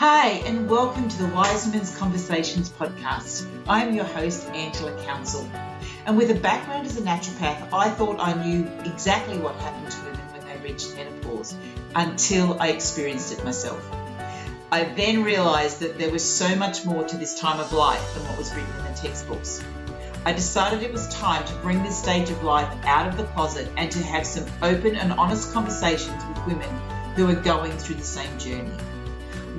Hi, and welcome to the Wise Women's Conversations podcast. I am your host, Angela Council. And with a background as a naturopath, I thought I knew exactly what happened to women when they reached menopause until I experienced it myself. I then realized that there was so much more to this time of life than what was written in the textbooks. I decided it was time to bring this stage of life out of the closet and to have some open and honest conversations with women who are going through the same journey.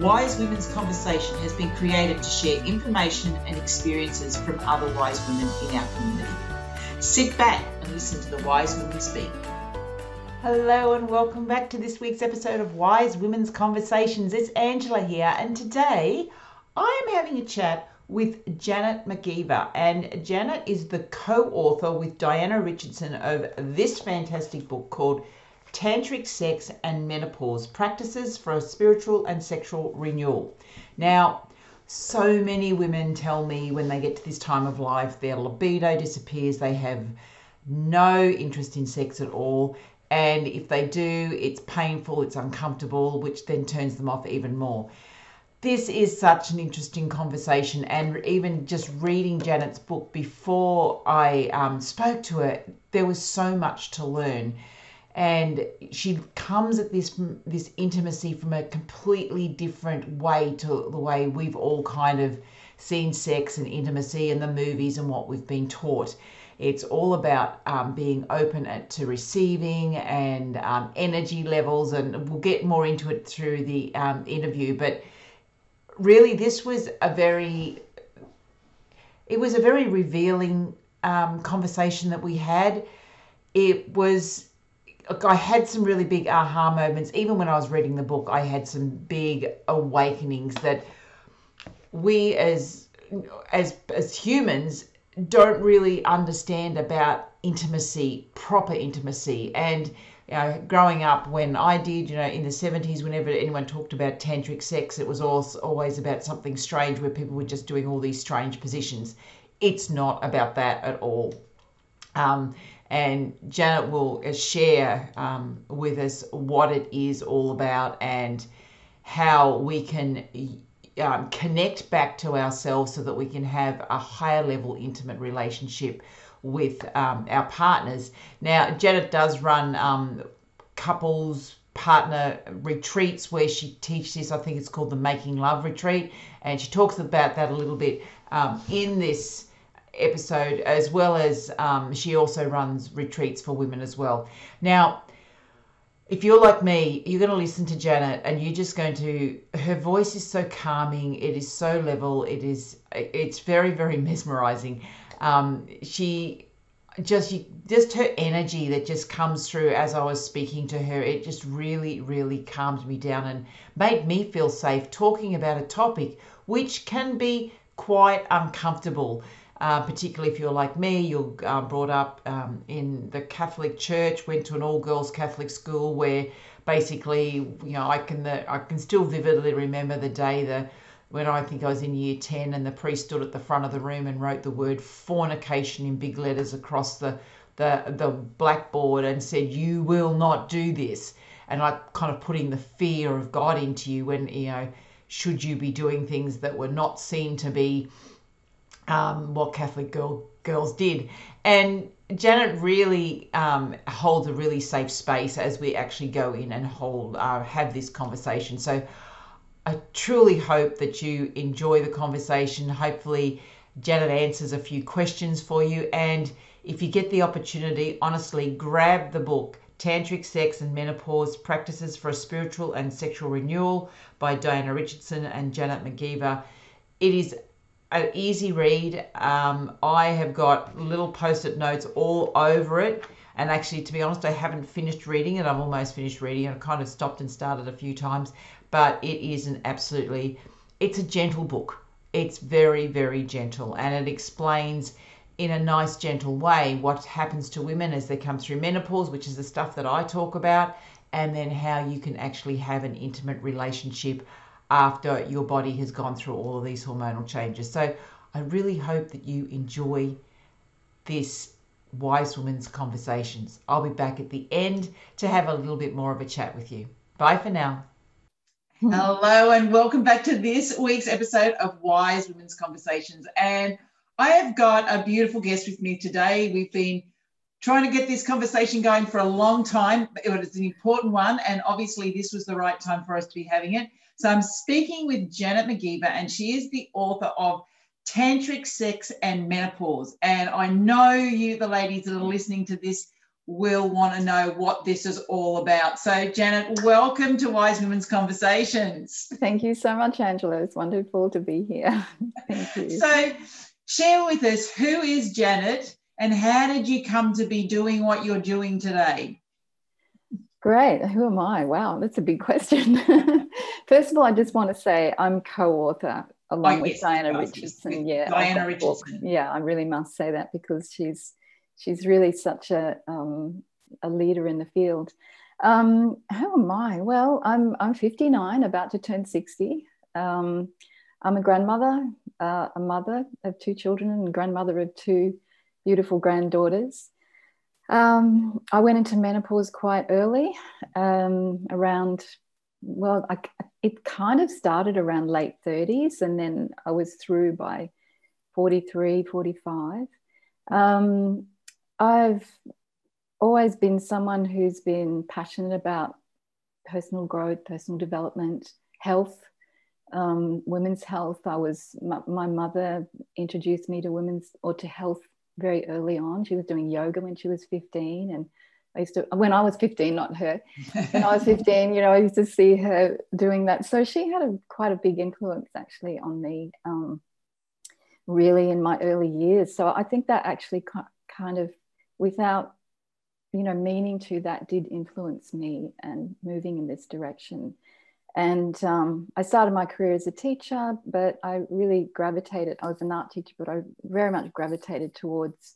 Wise Women's Conversation has been created to share information and experiences from other wise women in our community. Sit back and listen to the wise women speak. Hello and welcome back to this week's episode of Wise Women's Conversations. It's Angela here, and today I am having a chat with Janet McGeever. And Janet is the co author with Diana Richardson of this fantastic book called tantric sex and menopause practices for a spiritual and sexual renewal. Now, so many women tell me when they get to this time of life, their libido disappears, they have no interest in sex at all. And if they do, it's painful, it's uncomfortable, which then turns them off even more. This is such an interesting conversation, and even just reading Janet's book before I um, spoke to her, there was so much to learn and she comes at this this intimacy from a completely different way to the way we've all kind of seen sex and intimacy in the movies and what we've been taught. It's all about um, being open to receiving and um, energy levels, and we'll get more into it through the um, interview. But really, this was a very it was a very revealing um, conversation that we had. It was I had some really big aha moments. Even when I was reading the book, I had some big awakenings that we as as as humans don't really understand about intimacy, proper intimacy. And you know, growing up when I did, you know, in the 70s, whenever anyone talked about tantric sex, it was always about something strange where people were just doing all these strange positions. It's not about that at all. Um, and Janet will share um, with us what it is all about and how we can um, connect back to ourselves so that we can have a higher level intimate relationship with um, our partners. Now, Janet does run um, couples partner retreats where she teaches I think it's called the Making Love Retreat, and she talks about that a little bit um, in this episode, as well as um, she also runs retreats for women as well. Now, if you're like me, you're going to listen to Janet and you're just going to, her voice is so calming, it is so level, it is, it's very, very mesmerizing. Um, she just, just her energy that just comes through as I was speaking to her, it just really, really calmed me down and made me feel safe talking about a topic which can be quite uncomfortable uh, particularly if you're like me, you're uh, brought up um, in the Catholic Church, went to an all-girls Catholic school where basically, you know, I can the, I can still vividly remember the day the when I think I was in year 10 and the priest stood at the front of the room and wrote the word fornication in big letters across the, the, the blackboard and said, You will not do this. And like kind of putting the fear of God into you when, you know, should you be doing things that were not seen to be um, what Catholic girl, girls did. And Janet really um, holds a really safe space as we actually go in and hold uh, have this conversation. So I truly hope that you enjoy the conversation. Hopefully, Janet answers a few questions for you. And if you get the opportunity, honestly, grab the book. Tantric Sex and Menopause Practices for a Spiritual and Sexual Renewal by Diana Richardson and Janet McGeever. It is an easy read. Um, I have got little post-it notes all over it. And actually, to be honest, I haven't finished reading it. I've almost finished reading it. I've kind of stopped and started a few times. But it is an absolutely, it's a gentle book. It's very, very gentle. And it explains in a nice, gentle way what happens to women as they come through menopause, which is the stuff that I talk about. And then how you can actually have an intimate relationship after your body has gone through all of these hormonal changes. So I really hope that you enjoy this Wise Women's Conversations. I'll be back at the end to have a little bit more of a chat with you. Bye for now. Hello, and welcome back to this week's episode of Wise Women's Conversations. And I have got a beautiful guest with me today. We've been trying to get this conversation going for a long time. It was an important one, and obviously, this was the right time for us to be having it. So, I'm speaking with Janet McGeever, and she is the author of Tantric Sex and Menopause. And I know you, the ladies that are listening to this, will want to know what this is all about. So, Janet, welcome to Wise Women's Conversations. Thank you so much, Angela. It's wonderful to be here. Thank you. So, share with us who is Janet and how did you come to be doing what you're doing today? Great. Who am I? Wow, that's a big question. First of all, I just want to say I'm co author along oh, with yes, Diana Richardson. Yeah, Diana Richardson. Yeah, I really must say that because she's she's really such a um, a leader in the field. Um, how am I? Well, I'm I'm 59, about to turn 60. Um, I'm a grandmother, uh, a mother of two children, and grandmother of two beautiful granddaughters. Um, I went into menopause quite early, um, around, well, I, it kind of started around late 30s, and then I was through by 43, 45. Um, I've always been someone who's been passionate about personal growth, personal development, health, um, women's health. I was my, my, mother introduced me to women's or to health very early on. She was doing yoga when she was 15, and I used to when I was 15, not her. when I was 15, you know, I used to see her doing that. So she had a quite a big influence actually on me, um, really in my early years. So I think that actually kind of without you know meaning to that did influence me and moving in this direction and um, i started my career as a teacher but i really gravitated i was an art teacher but i very much gravitated towards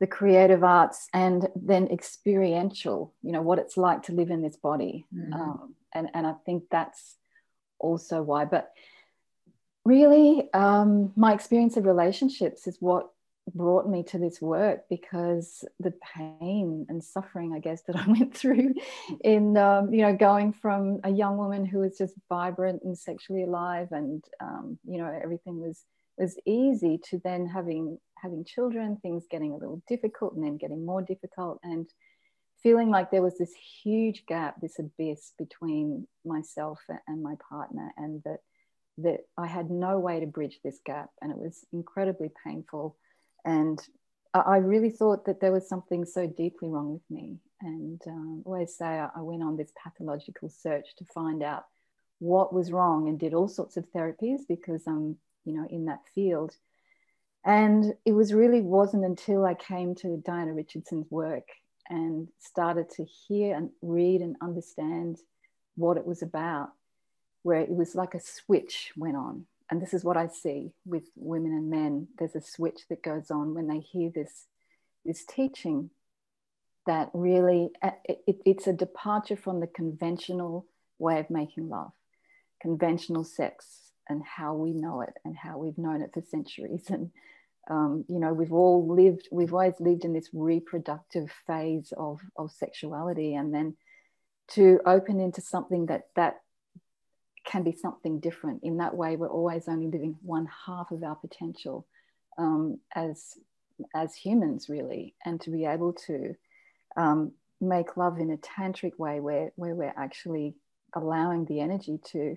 the creative arts and then experiential you know what it's like to live in this body mm-hmm. um, and, and i think that's also why but really um, my experience of relationships is what brought me to this work because the pain and suffering i guess that i went through in um, you know going from a young woman who was just vibrant and sexually alive and um, you know everything was was easy to then having having children things getting a little difficult and then getting more difficult and feeling like there was this huge gap this abyss between myself and my partner and that that i had no way to bridge this gap and it was incredibly painful and I really thought that there was something so deeply wrong with me. And um, always say I went on this pathological search to find out what was wrong and did all sorts of therapies because I'm, you know, in that field. And it was really wasn't until I came to Diana Richardson's work and started to hear and read and understand what it was about, where it was like a switch went on and this is what I see with women and men. There's a switch that goes on when they hear this, this teaching that really uh, it, it, it's a departure from the conventional way of making love, conventional sex, and how we know it and how we've known it for centuries. And um, you know, we've all lived, we've always lived in this reproductive phase of, of sexuality, and then to open into something that that can be something different. In that way, we're always only living one half of our potential um, as as humans, really, and to be able to um, make love in a tantric way, where where we're actually allowing the energy to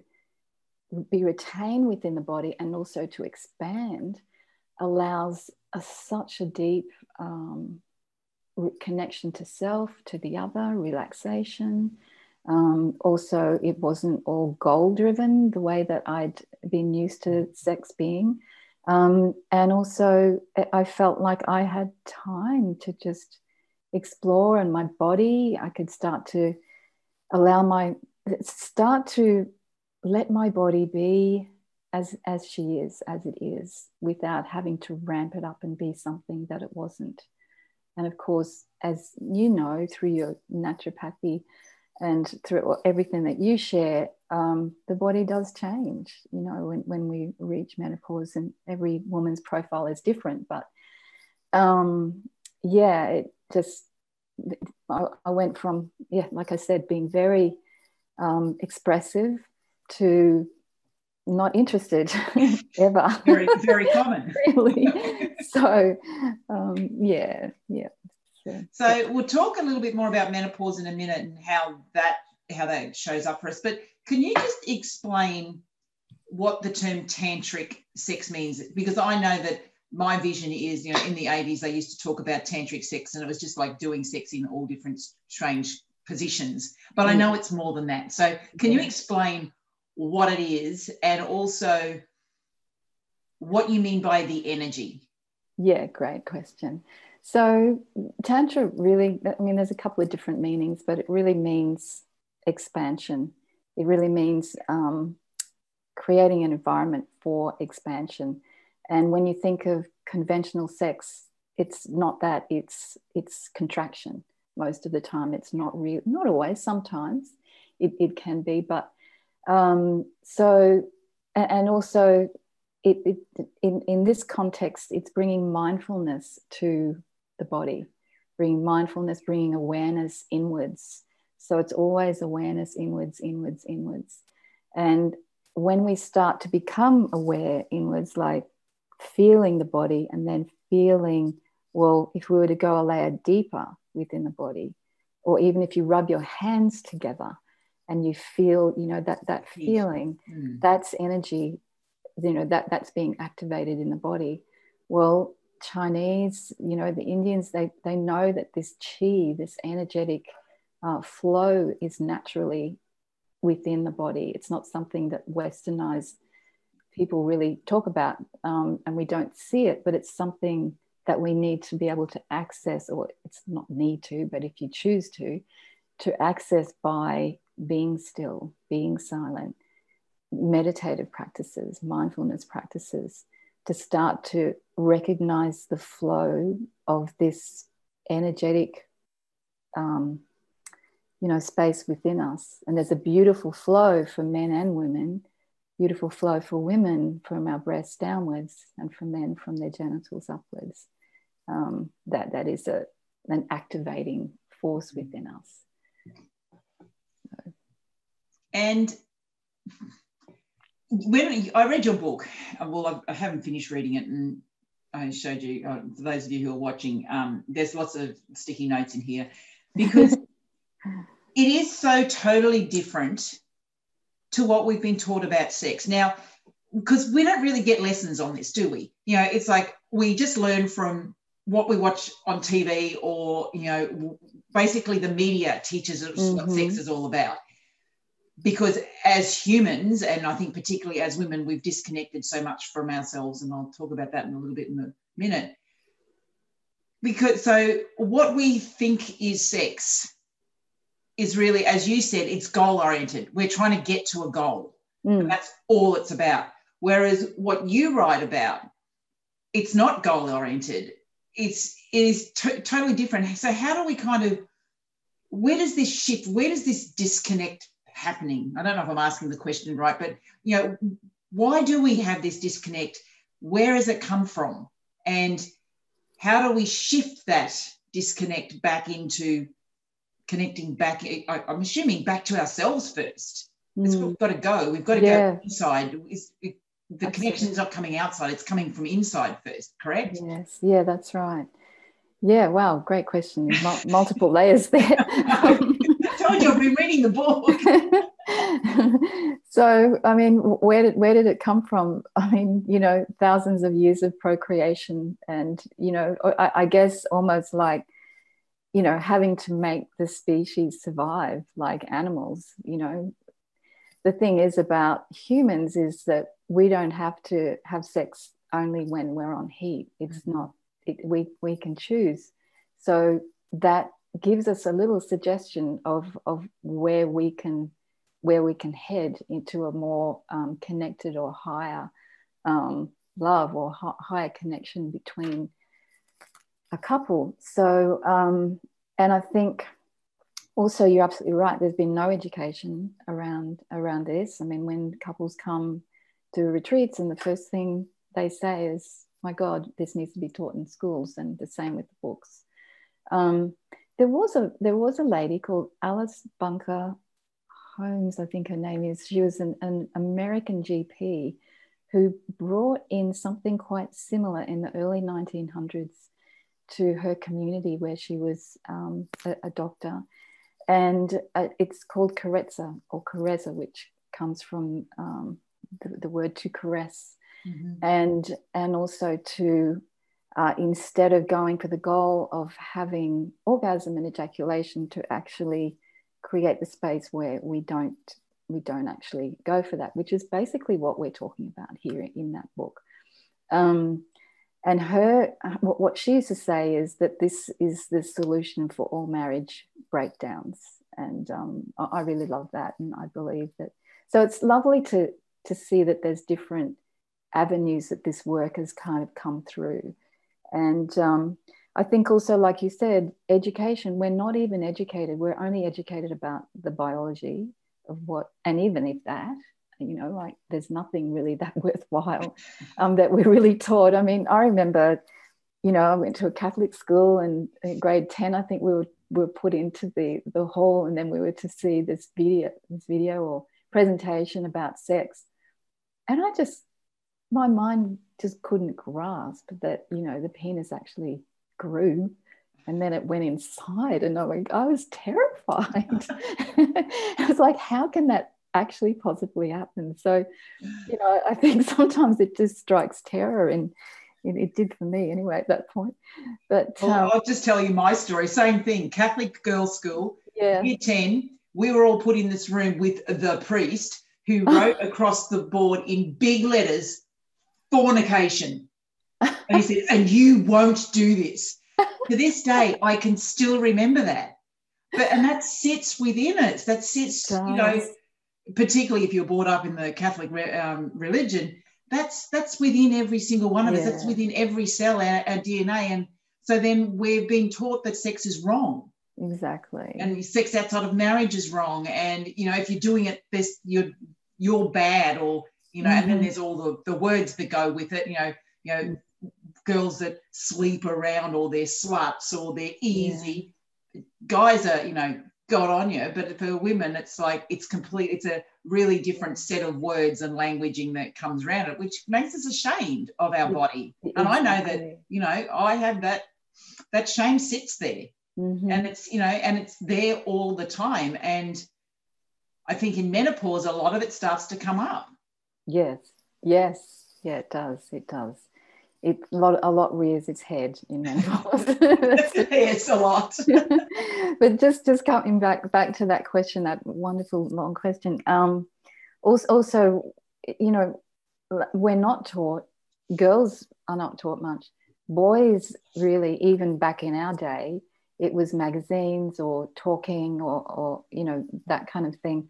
be retained within the body and also to expand, allows a, such a deep um, connection to self, to the other, relaxation, um, also, it wasn't all goal driven the way that I'd been used to sex being. Um, and also, I felt like I had time to just explore and my body. I could start to allow my, start to let my body be as, as she is, as it is, without having to ramp it up and be something that it wasn't. And of course, as you know, through your naturopathy, and through everything that you share, um, the body does change. You know, when, when we reach menopause, and every woman's profile is different. But um, yeah, it just I, I, went from yeah, like I said, being very um, expressive to not interested ever. very, very common. really. So, um, yeah, yeah. So, so we'll talk a little bit more about menopause in a minute and how that how that shows up for us. But can you just explain what the term tantric sex means? Because I know that my vision is, you know, in the 80s, they used to talk about tantric sex and it was just like doing sex in all different strange positions. But I mm. know it's more than that. So can you explain what it is and also what you mean by the energy? Yeah, great question. So, Tantra really, I mean, there's a couple of different meanings, but it really means expansion. It really means um, creating an environment for expansion. And when you think of conventional sex, it's not that, it's, it's contraction most of the time. It's not real, not always, sometimes it, it can be, but um, so, and also it, it, in, in this context, it's bringing mindfulness to the body, bringing mindfulness, bringing awareness inwards. So it's always awareness inwards, inwards, inwards. And when we start to become aware inwards, like feeling the body and then feeling, well, if we were to go a layer deeper within the body, or even if you rub your hands together and you feel, you know, that that feeling, mm. that's energy, you know, that that's being activated in the body. Well, Chinese, you know, the Indians, they they know that this chi, this energetic uh, flow, is naturally within the body. It's not something that westernized people really talk about um, and we don't see it, but it's something that we need to be able to access, or it's not need to, but if you choose to, to access by being still, being silent, meditative practices, mindfulness practices, to start to recognize the flow of this energetic um, you know space within us and there's a beautiful flow for men and women beautiful flow for women from our breasts downwards and for men from their genitals upwards um, that that is a, an activating force within us. And when I read your book, well, I haven't finished reading it, and I showed you uh, for those of you who are watching. Um, there's lots of sticky notes in here because it is so totally different to what we've been taught about sex. Now, because we don't really get lessons on this, do we? You know, it's like we just learn from what we watch on TV or, you know, basically the media teaches us mm-hmm. what sex is all about. Because as humans, and I think particularly as women, we've disconnected so much from ourselves, and I'll talk about that in a little bit in a minute. Because so what we think is sex is really, as you said, it's goal oriented. We're trying to get to a goal. Mm. that's all it's about. Whereas what you write about, it's not goal oriented. It's it is t- totally different. So how do we kind of where does this shift? Where does this disconnect happening? I don't know if I'm asking the question right, but you know, why do we have this disconnect? Where has it come from? And how do we shift that disconnect back into connecting back, I, am assuming back to ourselves first. Mm. We've got to go. We've got to yeah. go inside. It's, it, the Absolutely. connection is not coming outside, it's coming from inside first, correct? Yes, yeah, that's right. Yeah, wow, great question. multiple layers there. I told you I've been reading the book. so, I mean, where did where did it come from? I mean, you know, thousands of years of procreation, and you know, I, I guess almost like you know, having to make the species survive like animals, you know. The thing is about humans is that we don't have to have sex only when we're on heat. It's mm-hmm. not, it, we, we can choose. So that gives us a little suggestion of, of where we can where we can head into a more um, connected or higher um, love or h- higher connection between a couple. So, um, and I think also you're absolutely right. There's been no education around around this. I mean, when couples come to retreats, and the first thing they say is, "My God, this needs to be taught in schools," and the same with the books. Um, there was a there was a lady called Alice Bunker Holmes, I think her name is. She was an, an American GP who brought in something quite similar in the early 1900s to her community where she was um, a, a, doctor. And uh, it's called carezza or carezza, which comes from um, the, the, word to caress. Mm-hmm. And, and also to, uh, instead of going for the goal of having orgasm and ejaculation, to actually create the space where we don't we don't actually go for that, which is basically what we're talking about here in that book. Um, and her, what she used to say is that this is the solution for all marriage breakdowns, and um, I really love that, and I believe that. So it's lovely to to see that there's different avenues that this work has kind of come through, and um, I think also, like you said, education. We're not even educated. We're only educated about the biology of what, and even if that, you know, like there's nothing really that worthwhile um, that we're really taught. I mean, I remember, you know, I went to a Catholic school and in grade 10, I think we were, were put into the, the hall and then we were to see this video, this video or presentation about sex. And I just, my mind just couldn't grasp that, you know, the penis actually grew and then it went inside and I, went, I was terrified. I was like, how can that actually possibly happen? So, you know, I think sometimes it just strikes terror and it, it did for me anyway at that point. But well, um, I'll just tell you my story. Same thing, Catholic girls' school, yeah. year 10. We were all put in this room with the priest who wrote across the board in big letters, fornication. And he said, and you won't do this to this day, I can still remember that. But and that sits within us. That sits, you know, particularly if you're brought up in the Catholic um, religion. That's that's within every single one of yeah. us. That's within every cell, our, our DNA. And so then we're being taught that sex is wrong. Exactly. And sex outside of marriage is wrong. And you know, if you're doing it, this you're you're bad, or you know, mm-hmm. and then mm-hmm. there's all the, the words that go with it. You know, you know, girls that sleep around or they're sluts or they're easy. Yeah. Guys are, you know, got on you, but for women, it's like it's complete, it's a really different set of words and languaging that comes around it, which makes us ashamed of our body. And I know that, you know, I have that that shame sits there. Mm-hmm. And it's, you know, and it's there all the time. And I think in menopause, a lot of it starts to come up. Yes. Yes. Yeah, it does. It does it a lot, a lot rears its head in menopause. it's a lot. but just just coming back back to that question, that wonderful long question. Um, also, also, you know, we're not taught. Girls are not taught much. Boys, really, even back in our day, it was magazines or talking or, or you know that kind of thing.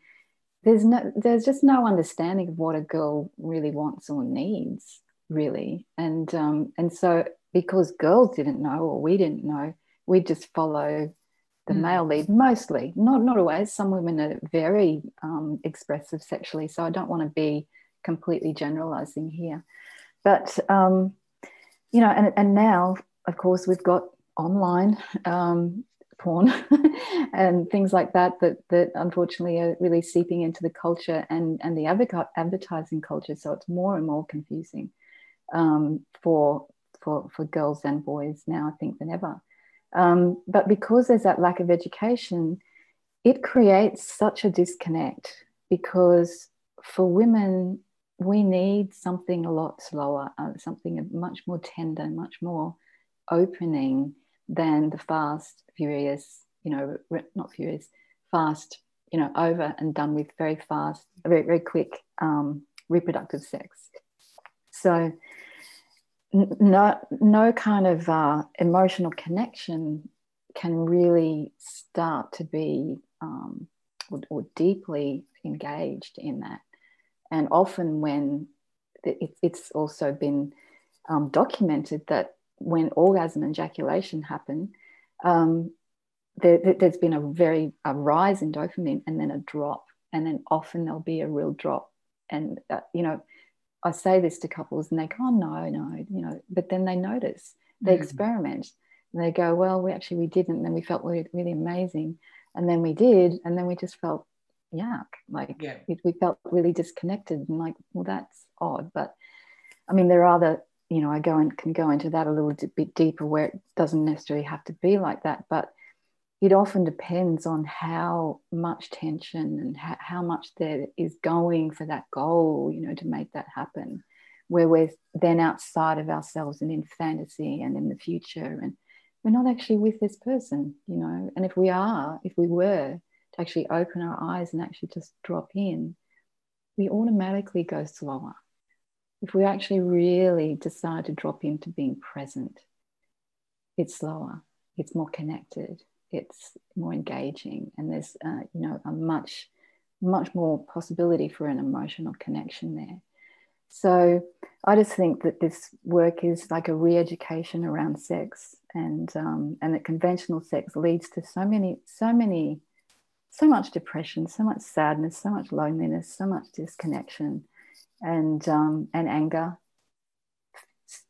There's no, there's just no understanding of what a girl really wants or needs really. And um, and so because girls didn't know or we didn't know, we just follow the mm. male lead mostly. Not not always. Some women are very um, expressive sexually, so I don't want to be completely generalizing here. But um, you know, and and now of course we've got online um, porn and things like that that that unfortunately are really seeping into the culture and and the advertising culture so it's more and more confusing um, for, for, for girls and boys now, I think, than ever. Um, but because there's that lack of education, it creates such a disconnect because for women, we need something a lot slower, uh, something much more tender, much more opening than the fast, furious, you know, not furious, fast, you know, over and done with very fast, very, very quick um, reproductive sex. So no, no kind of uh, emotional connection can really start to be um, or, or, deeply engaged in that. And often, when it, it's also been um, documented that when orgasm and ejaculation happen, um, there, has been a very a rise in dopamine and then a drop, and then often there'll be a real drop. And uh, you know, I say this to couples and they go, oh, no, no, you know, but then they notice, they mm. experiment and they go, well, we actually, we didn't. And then we felt really, really amazing. And then we did. And then we just felt yuck. Like yeah. we felt really disconnected and like, well, that's odd. But I mean, there are other, you know, I go and can go into that a little bit deeper where it doesn't necessarily have to be like that. But it often depends on how much tension and how, how much there is going for that goal, you know, to make that happen, where we're then outside of ourselves and in fantasy and in the future. And we're not actually with this person, you know. And if we are, if we were to actually open our eyes and actually just drop in, we automatically go slower. If we actually really decide to drop into being present, it's slower, it's more connected, it's more engaging, and there's, uh, you know, a much, much more possibility for an emotional connection there. So I just think that this work is like a re-education around sex, and um, and that conventional sex leads to so many, so many, so much depression, so much sadness, so much loneliness, so much disconnection, and um, and anger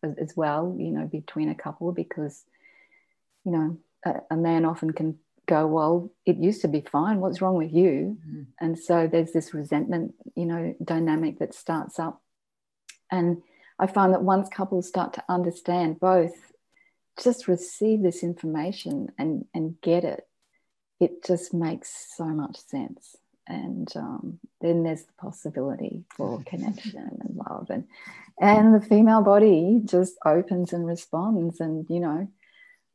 as well. You know, between a couple because you know a, a man often can go, well, it used to be fine. What's wrong with you? Mm-hmm. And so there's this resentment, you know, dynamic that starts up and I find that once couples start to understand both, just receive this information and, and get it, it just makes so much sense. And um, then there's the possibility for connection and love. And, and the female body just opens and responds. And, you know,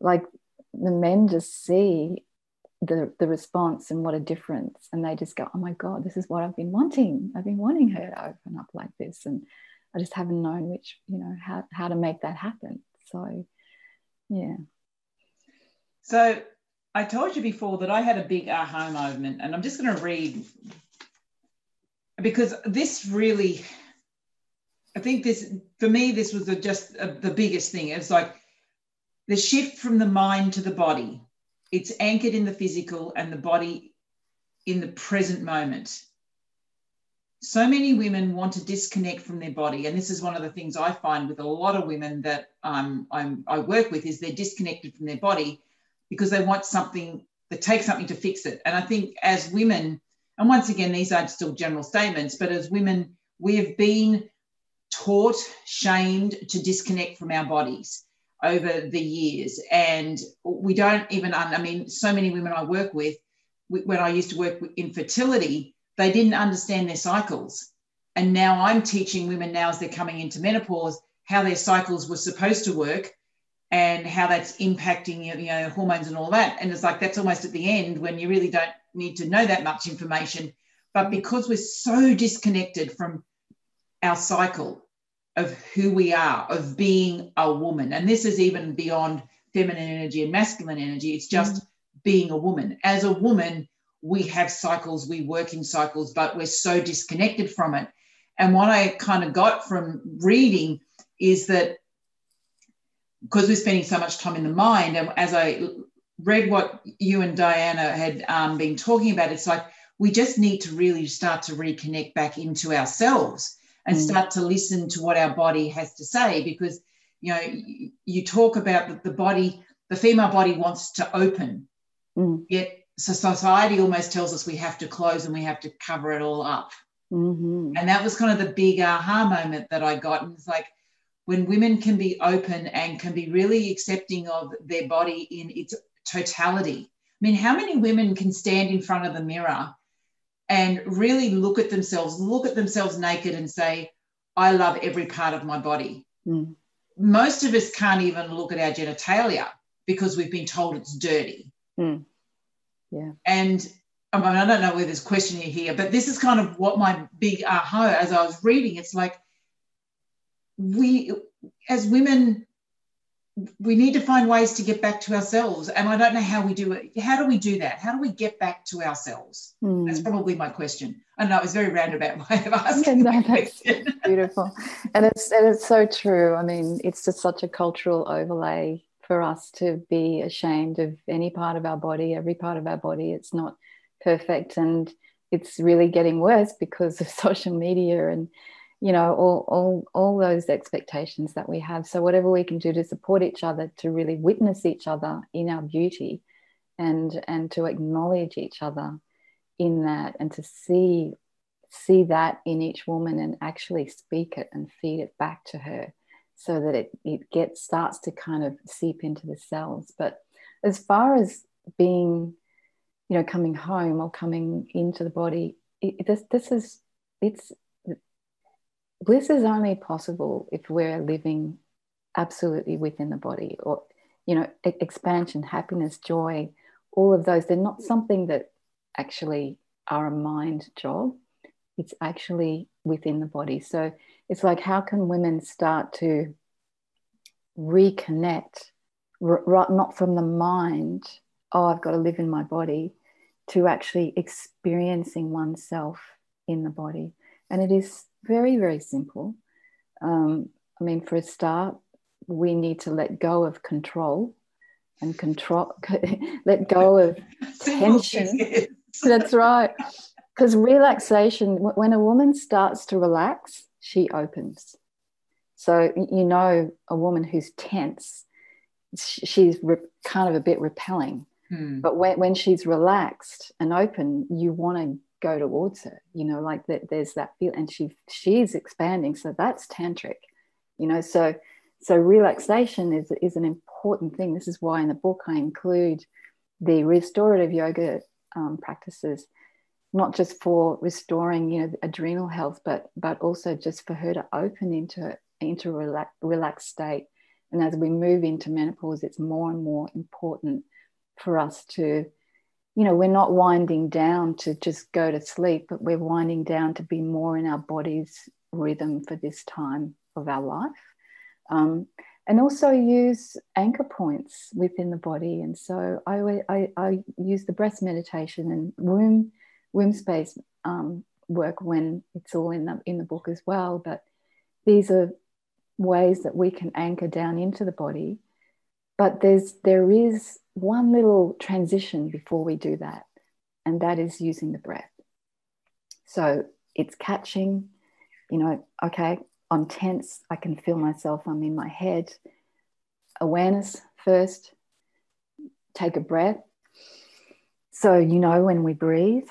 like the men just see the, the response and what a difference. And they just go, oh my God, this is what I've been wanting. I've been wanting her to open up like this. And I just haven't known which, you know, how, how to make that happen. So, yeah. So I told you before that I had a big aha moment, and I'm just going to read because this really, I think this, for me, this was just the biggest thing. It's like the shift from the mind to the body. It's anchored in the physical and the body in the present moment so many women want to disconnect from their body and this is one of the things i find with a lot of women that um, i work with is they're disconnected from their body because they want something they take something to fix it and i think as women and once again these are still general statements but as women we have been taught shamed to disconnect from our bodies over the years and we don't even i mean so many women i work with when i used to work in fertility they didn't understand their cycles. And now I'm teaching women now as they're coming into menopause how their cycles were supposed to work and how that's impacting you know hormones and all that. And it's like that's almost at the end when you really don't need to know that much information. But because we're so disconnected from our cycle of who we are, of being a woman, and this is even beyond feminine energy and masculine energy, it's just mm. being a woman. As a woman, we have cycles, we work in cycles, but we're so disconnected from it. And what I kind of got from reading is that because we're spending so much time in the mind, and as I read what you and Diana had um, been talking about, it's like we just need to really start to reconnect back into ourselves and mm. start to listen to what our body has to say because you know you talk about that the body the female body wants to open mm. yet so society almost tells us we have to close and we have to cover it all up. Mm-hmm. And that was kind of the big aha moment that I got. And it's like when women can be open and can be really accepting of their body in its totality. I mean, how many women can stand in front of the mirror and really look at themselves, look at themselves naked and say, I love every part of my body? Mm. Most of us can't even look at our genitalia because we've been told it's dirty. Mm. Yeah. And I mean, I don't know where there's question here, but this is kind of what my big aha as I was reading. It's like we, as women, we need to find ways to get back to ourselves. And I don't know how we do it. How do we do that? How do we get back to ourselves? Mm. That's probably my question. I know it was very roundabout way of asking. Yeah, no, that's beautiful. And it's, and it's so true. I mean, it's just such a cultural overlay for us to be ashamed of any part of our body, every part of our body. It's not perfect. And it's really getting worse because of social media and you know all, all all those expectations that we have. So whatever we can do to support each other to really witness each other in our beauty and and to acknowledge each other in that and to see see that in each woman and actually speak it and feed it back to her so that it, it gets starts to kind of seep into the cells. But as far as being you know coming home or coming into the body it, this this is it's bliss is only possible if we're living absolutely within the body or you know expansion happiness joy all of those. They're not something that actually are a mind job. It's actually within the body. So it's like how can women start to reconnect r- not from the mind oh i've got to live in my body to actually experiencing oneself in the body? And it is very very simple. Um, i mean for a start we need to let go of control and control let go of tension. That's right. Because relaxation when a woman starts to relax she opens. So you know a woman who's tense she's re- kind of a bit repelling. Hmm. but when, when she's relaxed and open you want to go towards her you know like that there's that feel and she she's expanding so that's tantric you know so so relaxation is, is an important thing. This is why in the book I include the restorative yoga um, practices, not just for restoring, you know, adrenal health, but but also just for her to open into into a relax, relaxed state. And as we move into menopause, it's more and more important for us to, you know, we're not winding down to just go to sleep, but we're winding down to be more in our body's rhythm for this time of our life. Um, and also use anchor points within the body. And so I, I, I use the breath meditation and womb, womb space um, work when it's all in the, in the book as well. But these are ways that we can anchor down into the body. But there's, there is one little transition before we do that, and that is using the breath. So it's catching, you know, okay, I'm tense. I can feel myself. I'm in my head. Awareness first. Take a breath. So, you know, when we breathe,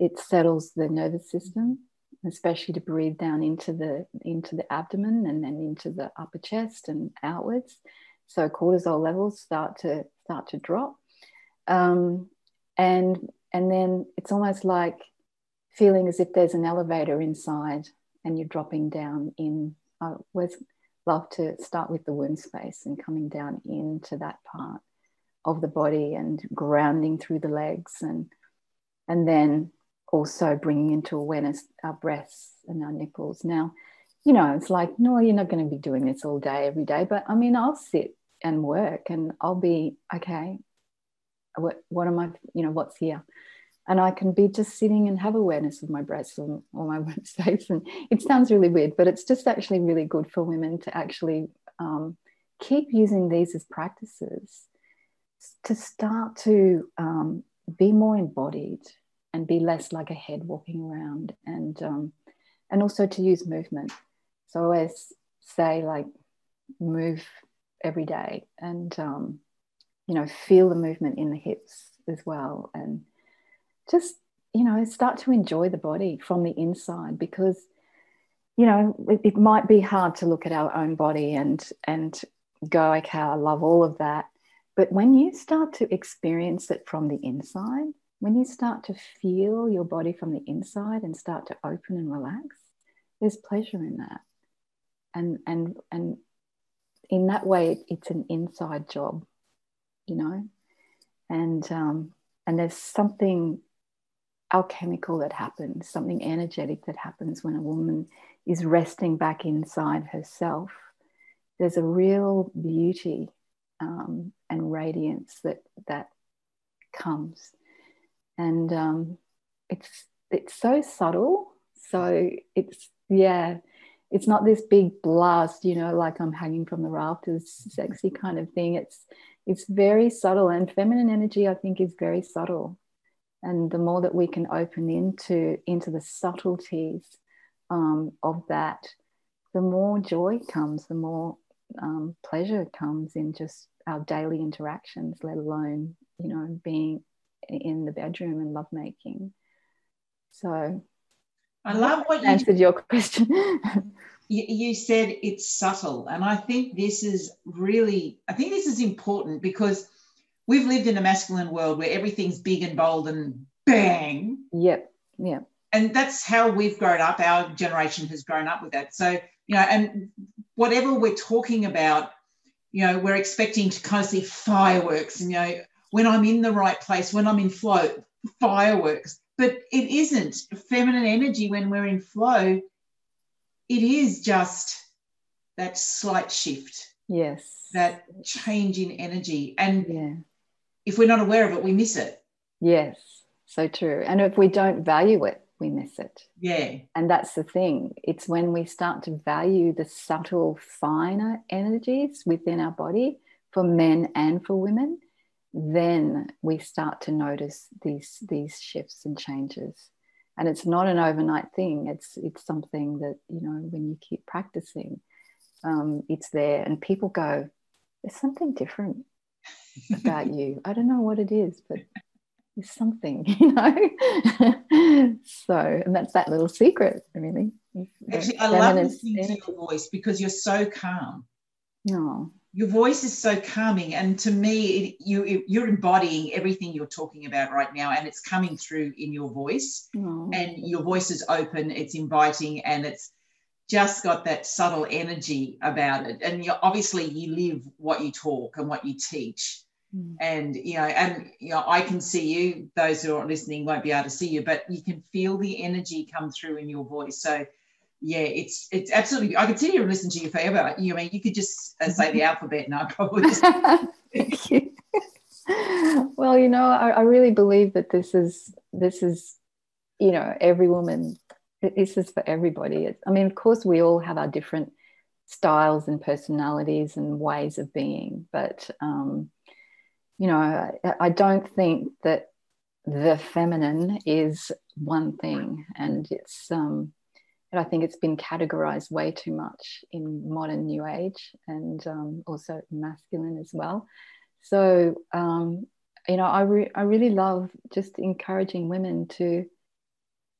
it settles the nervous system, especially to breathe down into the into the abdomen and then into the upper chest and outwards. So cortisol levels start to start to drop. Um, and and then it's almost like feeling as if there's an elevator inside and you're dropping down in. I always love to start with the womb space and coming down into that part of the body and grounding through the legs and and then also bringing into awareness our breasts and our nipples. Now, you know, it's like, no, you're not going to be doing this all day, every day. But I mean, I'll sit and work and I'll be, okay, what, what am I, you know, what's here? and I can be just sitting and have awareness of my breasts or, or my womb space. And it sounds really weird, but it's just actually really good for women to actually um, keep using these as practices to start to um, be more embodied and be less like a head walking around and um, and also to use movement. So I always say like move every day and um, you know feel the movement in the hips as well and just you know start to enjoy the body from the inside because you know it, it, might be hard to look at our own body and and go okay i love all of that. But when you start to experience it from the inside when you start to feel your body from the inside and start to open and relax there's pleasure in that. And and and in that way it's an inside job you know and um and there's something alchemical that happens, something energetic that happens when a woman is resting back inside herself. There's a real beauty um, and radiance that that comes, and um, it's it's so subtle. So it's yeah, it's not this big blast, you know, like I'm hanging from the rafters, sexy kind of thing. It's it's very subtle, and feminine energy, I think, is very subtle and the more that we can open into into the subtleties um, of that the more joy comes the more um, pleasure comes in just our daily interactions let alone you know being in the bedroom and lovemaking So I love what you answered your question. you, you said it's subtle. And I think this is really, I think this is important because we've lived in a masculine world where everything's big and bold and bang. Yep. Yep. And that's how we've grown up. Our generation has grown up with that. So, you know, and whatever we're talking about, you know, we're expecting to kind of see fireworks, and, you know, when I'm in the right place, when I'm in flow, fireworks. But it isn't feminine energy when we're in flow. It is just that slight shift. Yes. That change in energy. And yeah. if we're not aware of it, we miss it. Yes. So true. And if we don't value it, we miss it. Yeah. And that's the thing. It's when we start to value the subtle, finer energies within our body for men and for women then we start to notice these these shifts and changes. And it's not an overnight thing. It's it's something that you know when you keep practicing um, it's there and people go there's something different about you. I don't know what it is but there's something you know? So and that's that little secret really. Actually i love listening to your voice because you're so calm. No your voice is so calming and to me it, you you're embodying everything you're talking about right now and it's coming through in your voice. And your voice is open it's inviting and it's just got that subtle energy about it. And you obviously you live what you talk and what you teach. Mm. and you know and you know i can see you those who are listening won't be able to see you but you can feel the energy come through in your voice. So yeah, it's it's absolutely. I could sit here and listen to you forever. You I mean you could just uh, say the alphabet, and I probably just. Thank you. well, you know, I, I, really believe that this is this is, you know, every woman. This is for everybody. It's, I mean, of course, we all have our different styles and personalities and ways of being, but um, you know, I, I don't think that the feminine is one thing, and it's um, I think it's been categorized way too much in modern New Age and um, also masculine as well. So, um, you know, I, re- I really love just encouraging women to,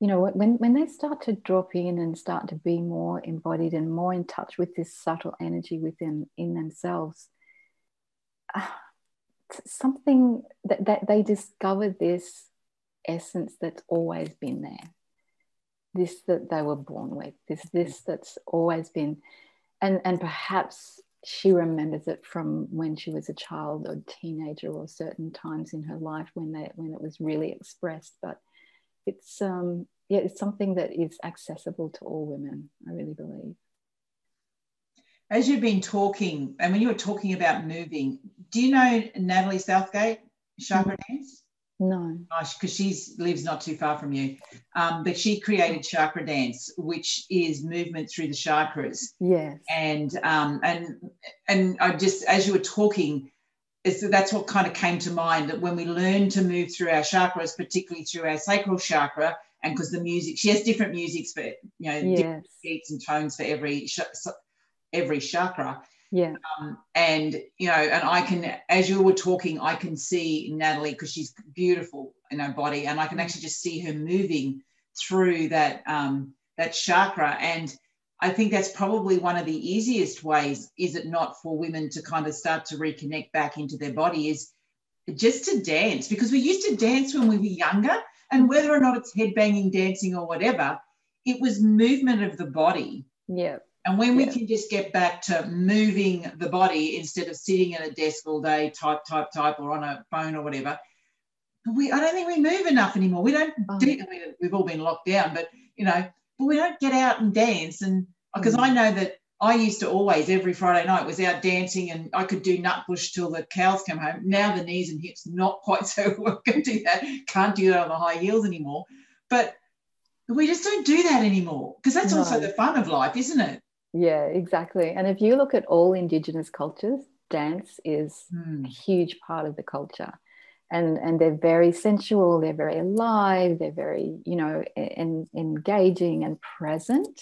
you know, when, when they start to drop in and start to be more embodied and more in touch with this subtle energy within in themselves, uh, something that, that they discover this essence that's always been there this that they were born with this this that's always been and and perhaps she remembers it from when she was a child or teenager or certain times in her life when they when it was really expressed but it's um yeah it's something that is accessible to all women i really believe. As you've been talking and when you were talking about moving. Do you know natalie southgate chakra mm-hmm. No. Because she lives not too far from you. Um, but she created Chakra Dance, which is movement through the chakras. Yes. And um, and and I just as you were talking, is that's what kind of came to mind that when we learn to move through our chakras, particularly through our sacral chakra, and because the music, she has different musics for you know yes. different beats and tones for every every chakra yeah. Um, and you know and i can as you were talking i can see natalie because she's beautiful in her body and i can actually just see her moving through that um, that chakra. And i think that's probably one of the easiest ways is it not for women to kind of start to reconnect back into their body is just to dance. Because we used to dance when we were younger and whether or not it's headbanging dancing or whatever it was movement of the body. Yeah and when we yeah. can just get back to moving the body instead of sitting at a desk all day, type, type, type, or on a phone or whatever, we I don't think we move enough anymore. We don't oh. do. I mean, we've all been locked down, but you know, but we don't get out and dance. And because mm. I know that I used to always every Friday night was out dancing, and I could do nutbush till the cows come home. Now the knees and hips not quite so well can do that. Can't do that on the high heels anymore. But we just don't do that anymore because that's no. also the fun of life, isn't it? Yeah, exactly. And if you look at all Indigenous cultures, dance is mm. a huge part of the culture. And, and they're very sensual, they're very alive, they're very, you know, en- engaging and present.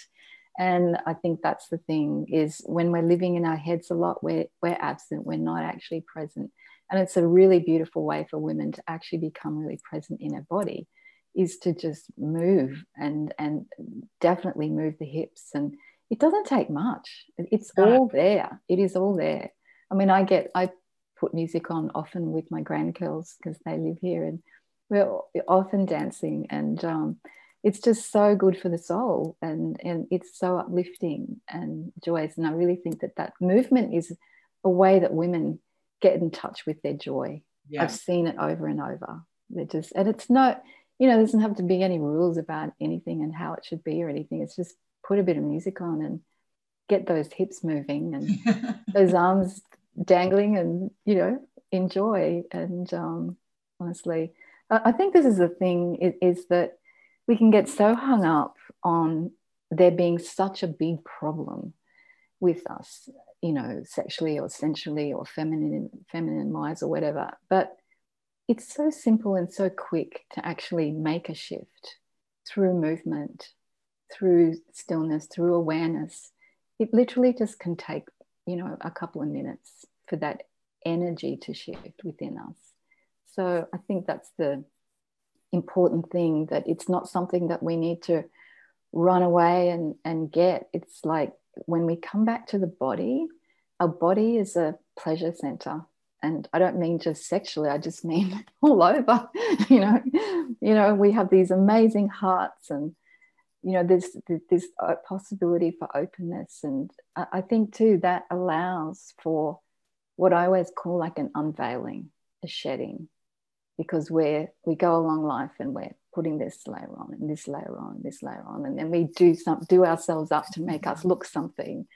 And I think that's the thing is when we're living in our heads a lot, we're, we're absent, we're not actually present. And it's a really beautiful way for women to actually become really present in their body is to just move and and definitely move the hips and it doesn't take much. It's all there. It is all there. I mean i get i put music on often with my grandgirls because they live here and we're often dancing and um, it's just so good for the soul and and it's so uplifting and joyous and i really think that that movement is a way that women get in touch with their joy. Yeah. i've seen it over and over. They're just and it's not you know there doesn't have to be any rules about anything and how it should be or anything it's just put a bit of music on and get those hips moving and those arms dangling and you know enjoy and um, honestly I think this is the thing is, that we can get so hung up on there being such a big problem with us, you know, sexually or sensually or feminine, feminine wise or whatever. But it's so simple and so quick to actually make a shift through movement, through stillness, through awareness. It literally just can take, you know, a couple of minutes for that energy to shift within us. So I think that's the important thing that it's not something that we need to run away and, and get. It's like when we come back to the body, our body is a pleasure center. And I don't mean just sexually, I just mean all over. you know, you know, we have these amazing hearts and you know, there's this possibility for openness. And I think too that allows for what I always call like an unveiling, a shedding because we're we go along life and we're putting this layer on and this layer on and this layer on and then we do some do ourselves up to make us look something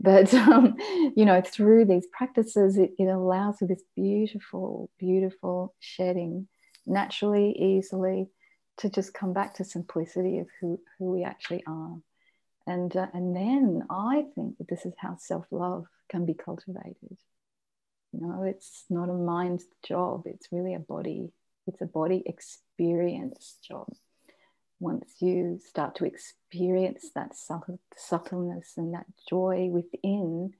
but um, you know through these practices it, it allows for this beautiful beautiful shedding naturally easily to just come back to simplicity of who, who we actually are and uh, and then i think that this is how self-love can be cultivated you know, it's not a mind job, it's really a body, it's a body experience job. Once you start to experience that subtle, subtleness and that joy within,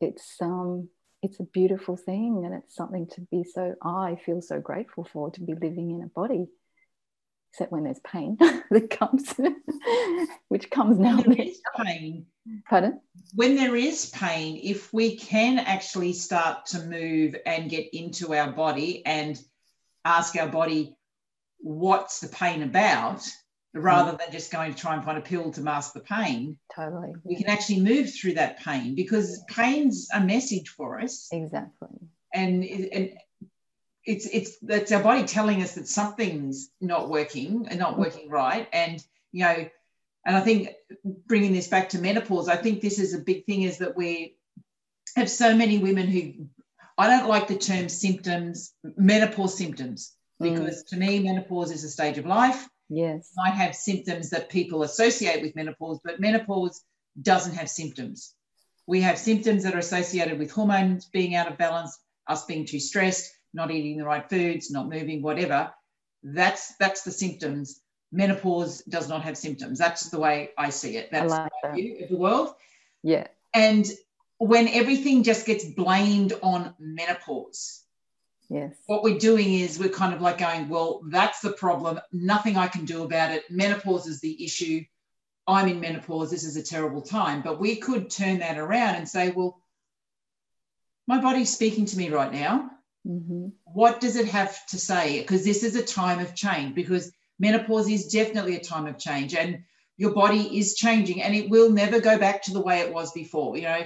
it's um it's a beautiful thing and it's something to be so I feel so grateful for to be living in a body except when there's pain that comes, which comes now. When there is pain. Pardon? When there is pain, if we can actually start to move and get into our body and ask our body, what's the pain about? Rather mm. than just going to try and find a pill to mask the pain. Totally. We can actually move through that pain because pain's a message for us. Exactly. And, and it's it's that's our body telling us that something's not working and not working right and you know and i think bringing this back to menopause i think this is a big thing is that we have so many women who i don't like the term symptoms menopause symptoms mm. because mm. to me menopause is a stage of life yes might have symptoms that people associate with menopause but menopause doesn't have symptoms we have symptoms that are associated with hormones being out of balance us being too stressed not eating the right foods, not moving, whatever, that's that's the symptoms. Menopause does not have symptoms. That's the way I see it. That's like my view of the world. Yeah. And when everything just gets blamed on menopause, yes, what we're doing is we're kind of like going, well, that's the problem. Nothing I can do about it. Menopause is the issue. I'm in menopause. This is a terrible time. But we could turn that around and say, well, my body's speaking to me right now. Mm-hmm. What does it have to say? Because this is a time of change, because menopause is definitely a time of change and your body is changing and it will never go back to the way it was before. You know,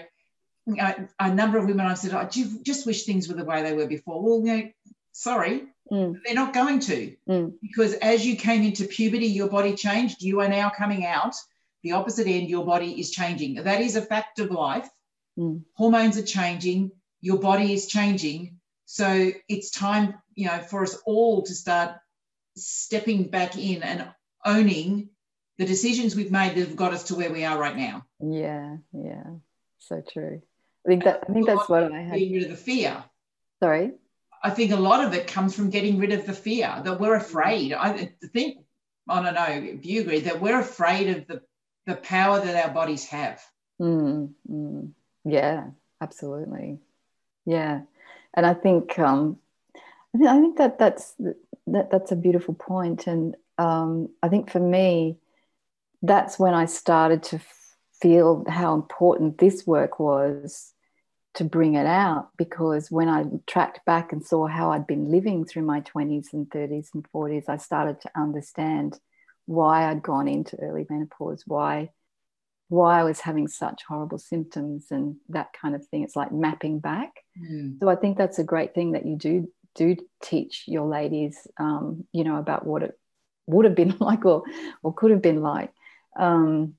a number of women I've said, I just wish things were the way they were before. Well, you know, sorry, mm. they're not going to. Mm. Because as you came into puberty, your body changed. You are now coming out the opposite end, your body is changing. That is a fact of life. Mm. Hormones are changing, your body is changing. So it's time, you know, for us all to start stepping back in and owning the decisions we've made that have got us to where we are right now. Yeah, yeah, so true. I think that I think that's what I had. Getting rid of the fear. Sorry. I think a lot of it comes from getting rid of the fear that we're afraid. I think I don't know if you agree that we're afraid of the the power that our bodies have. Mm, mm. Yeah, absolutely. Yeah, and I think um, I think that that's that, that's a beautiful point. point, and um, I think for me, that's when I started to feel how important this work was to bring it out because when I tracked back and saw how I'd been living through my 20s and 30s and 40s, I started to understand why I'd gone into early menopause, why why I was having such horrible symptoms and that kind of thing. It's like mapping back. Mm. So I think that's a great thing that you do do teach your ladies, um, you know, about what it would have been like or or could have been like. Um,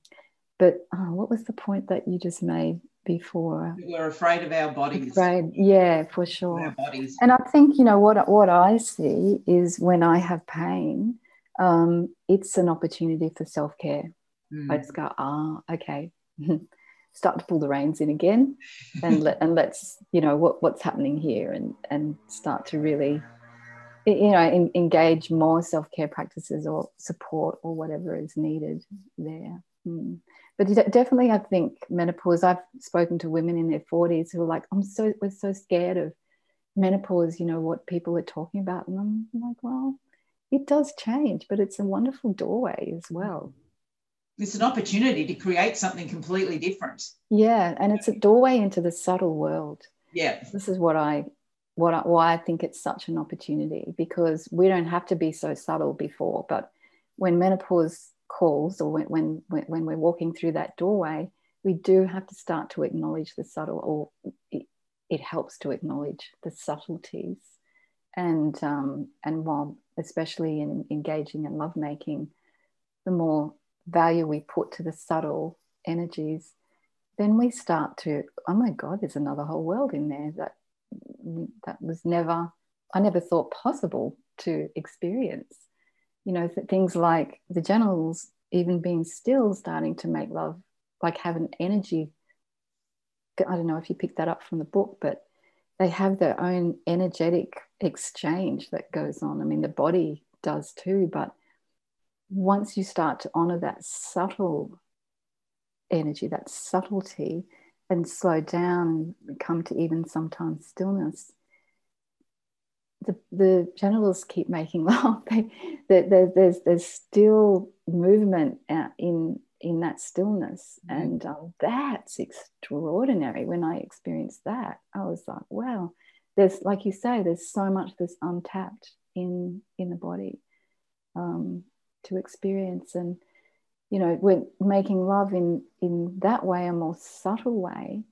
but oh, what was the point that you just made before? We're afraid of our bodies. Afraid, yeah, for sure. Our bodies. And I think you know what what I see is when I have pain, um, it's an opportunity for self care. Mm. I just go, ah, okay. Start to pull the reins in again, and let and let's you know what what's happening here, and and start to really you know in, engage more self-care practices or support or whatever is needed there mm. but definitely i think menopause i've spoken to women in their 40s who are like i'm so we're so scared of menopause you know what people are talking about. And i'm like well it does change but it's a wonderful doorway as well. It's an opportunity to create something completely different. Yeah and it's a doorway into the subtle world. Yeah. This is what i what I, why I think it's such an opportunity because we don't have to be so subtle before, but when menopause calls or when when when we're walking through that doorway, we do have to start to acknowledge the subtle, or it, it helps to acknowledge the subtleties, and um, and while especially in engaging in lovemaking, the more value we put to the subtle energies, then we start to oh my god, there's another whole world in there that that was never I never thought possible to experience. You know, things like the genitals even being still, starting to make love, like have an energy. I don't know if you picked that up from the book, but they have their own energetic exchange that goes on. I mean, the body does too, but once you start to honor that subtle energy, that subtlety, and slow down and come to even sometimes stillness the, the genitals keep making love they, there's, there's still movement in in that stillness mm-hmm. and um, that's extraordinary when i experienced that i was like wow there's like you say there's so much that's untapped in in the body um, to experience and you know, we're making love in in that way, a more subtle way,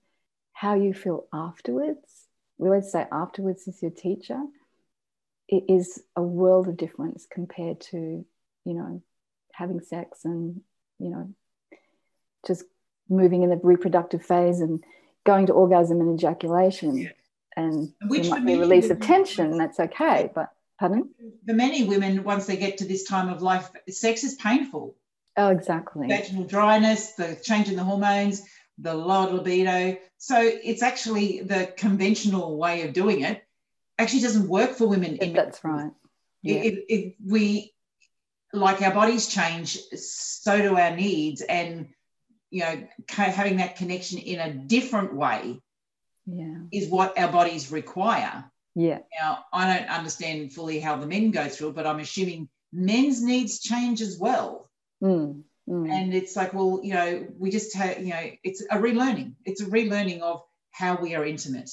how you feel afterwards. We always say afterwards is your teacher. It is a world of difference compared to, you know, having sex and, you know, just moving in the reproductive phase and going to orgasm and ejaculation. Yeah. And Which might be release of tension, that's okay. But pardon? For many women, once they get to this time of life, sex is painful Oh, exactly. Vaginal dryness, the change in the hormones, the low libido. So it's actually the conventional way of doing it actually doesn't work for women. In, That's right. Yeah. If, if we like our bodies change, so do our needs, and you know, having that connection in a different way yeah. is what our bodies require. Yeah. Now, I don't understand fully how the men go through it, but I'm assuming men's needs change as well. Mm, mm. And it's like, well, you know, we just have, you know, it's a relearning. It's a relearning of how we are intimate.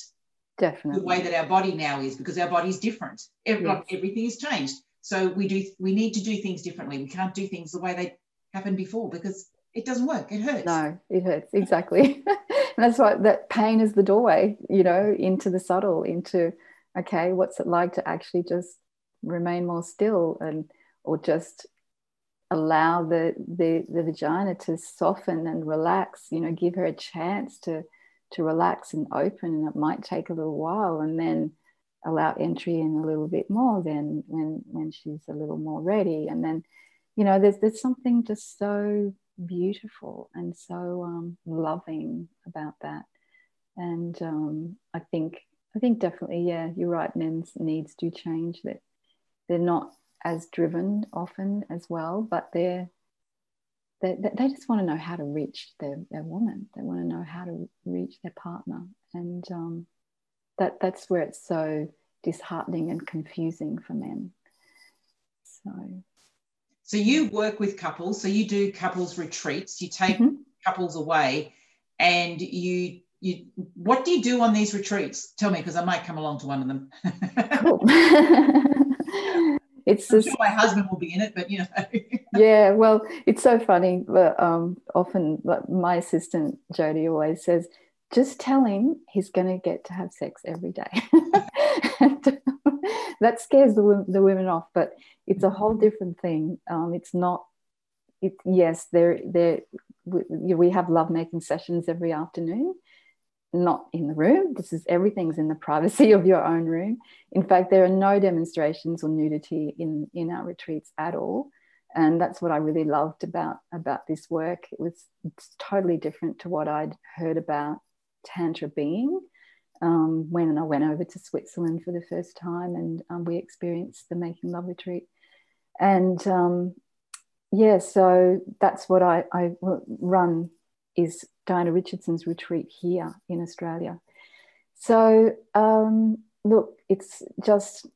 Definitely. The way that our body now is, because our body is different. Every, yes. Everything has changed. So we do we need to do things differently. We can't do things the way they happened before because it doesn't work. It hurts. No, it hurts. Exactly. and that's why that pain is the doorway, you know, into the subtle, into okay, what's it like to actually just remain more still and or just allow the, the, the vagina to soften and relax, you know, give her a chance to, to relax and open. And it might take a little while and then allow entry in a little bit more then when, when she's a little more ready. And then, you know, there's, there's something just so beautiful and so um, loving about that. And um, I think, I think definitely, yeah, you're right. Men's needs do change. That they're not as driven often as well, but they're they, they just want to know how to reach their, their woman. They want to know how to reach their partner, and um, that that's where it's so disheartening and confusing for men. So, So you work with couples. So you do couples retreats. You take mm-hmm. couples away, and you you what do you do on these retreats? Tell me because I might come along to one of them. cool. it's I'm sure my husband will be in it, but you know. yeah, well, it's so funny. But um, often, my assistant Jody always says, "Just tell him he's going to get to have sex every day." that scares the the women off, but it's a whole different thing. Um, it's not. It yes, there there we, we have love making sessions every afternoon not in the room. This is everything's in the privacy of your own room. In fact, there are no demonstrations or nudity in, in our retreats at all. And that's what I really loved about, about this work. It was it's totally different to what I'd heard about Tantra being um, when I went over to Switzerland for the first time and um, we experienced the Making Love retreat. And um, yeah, so that's what I, I run is Diana Richardson's retreat here in Australia. So, um, look, it's just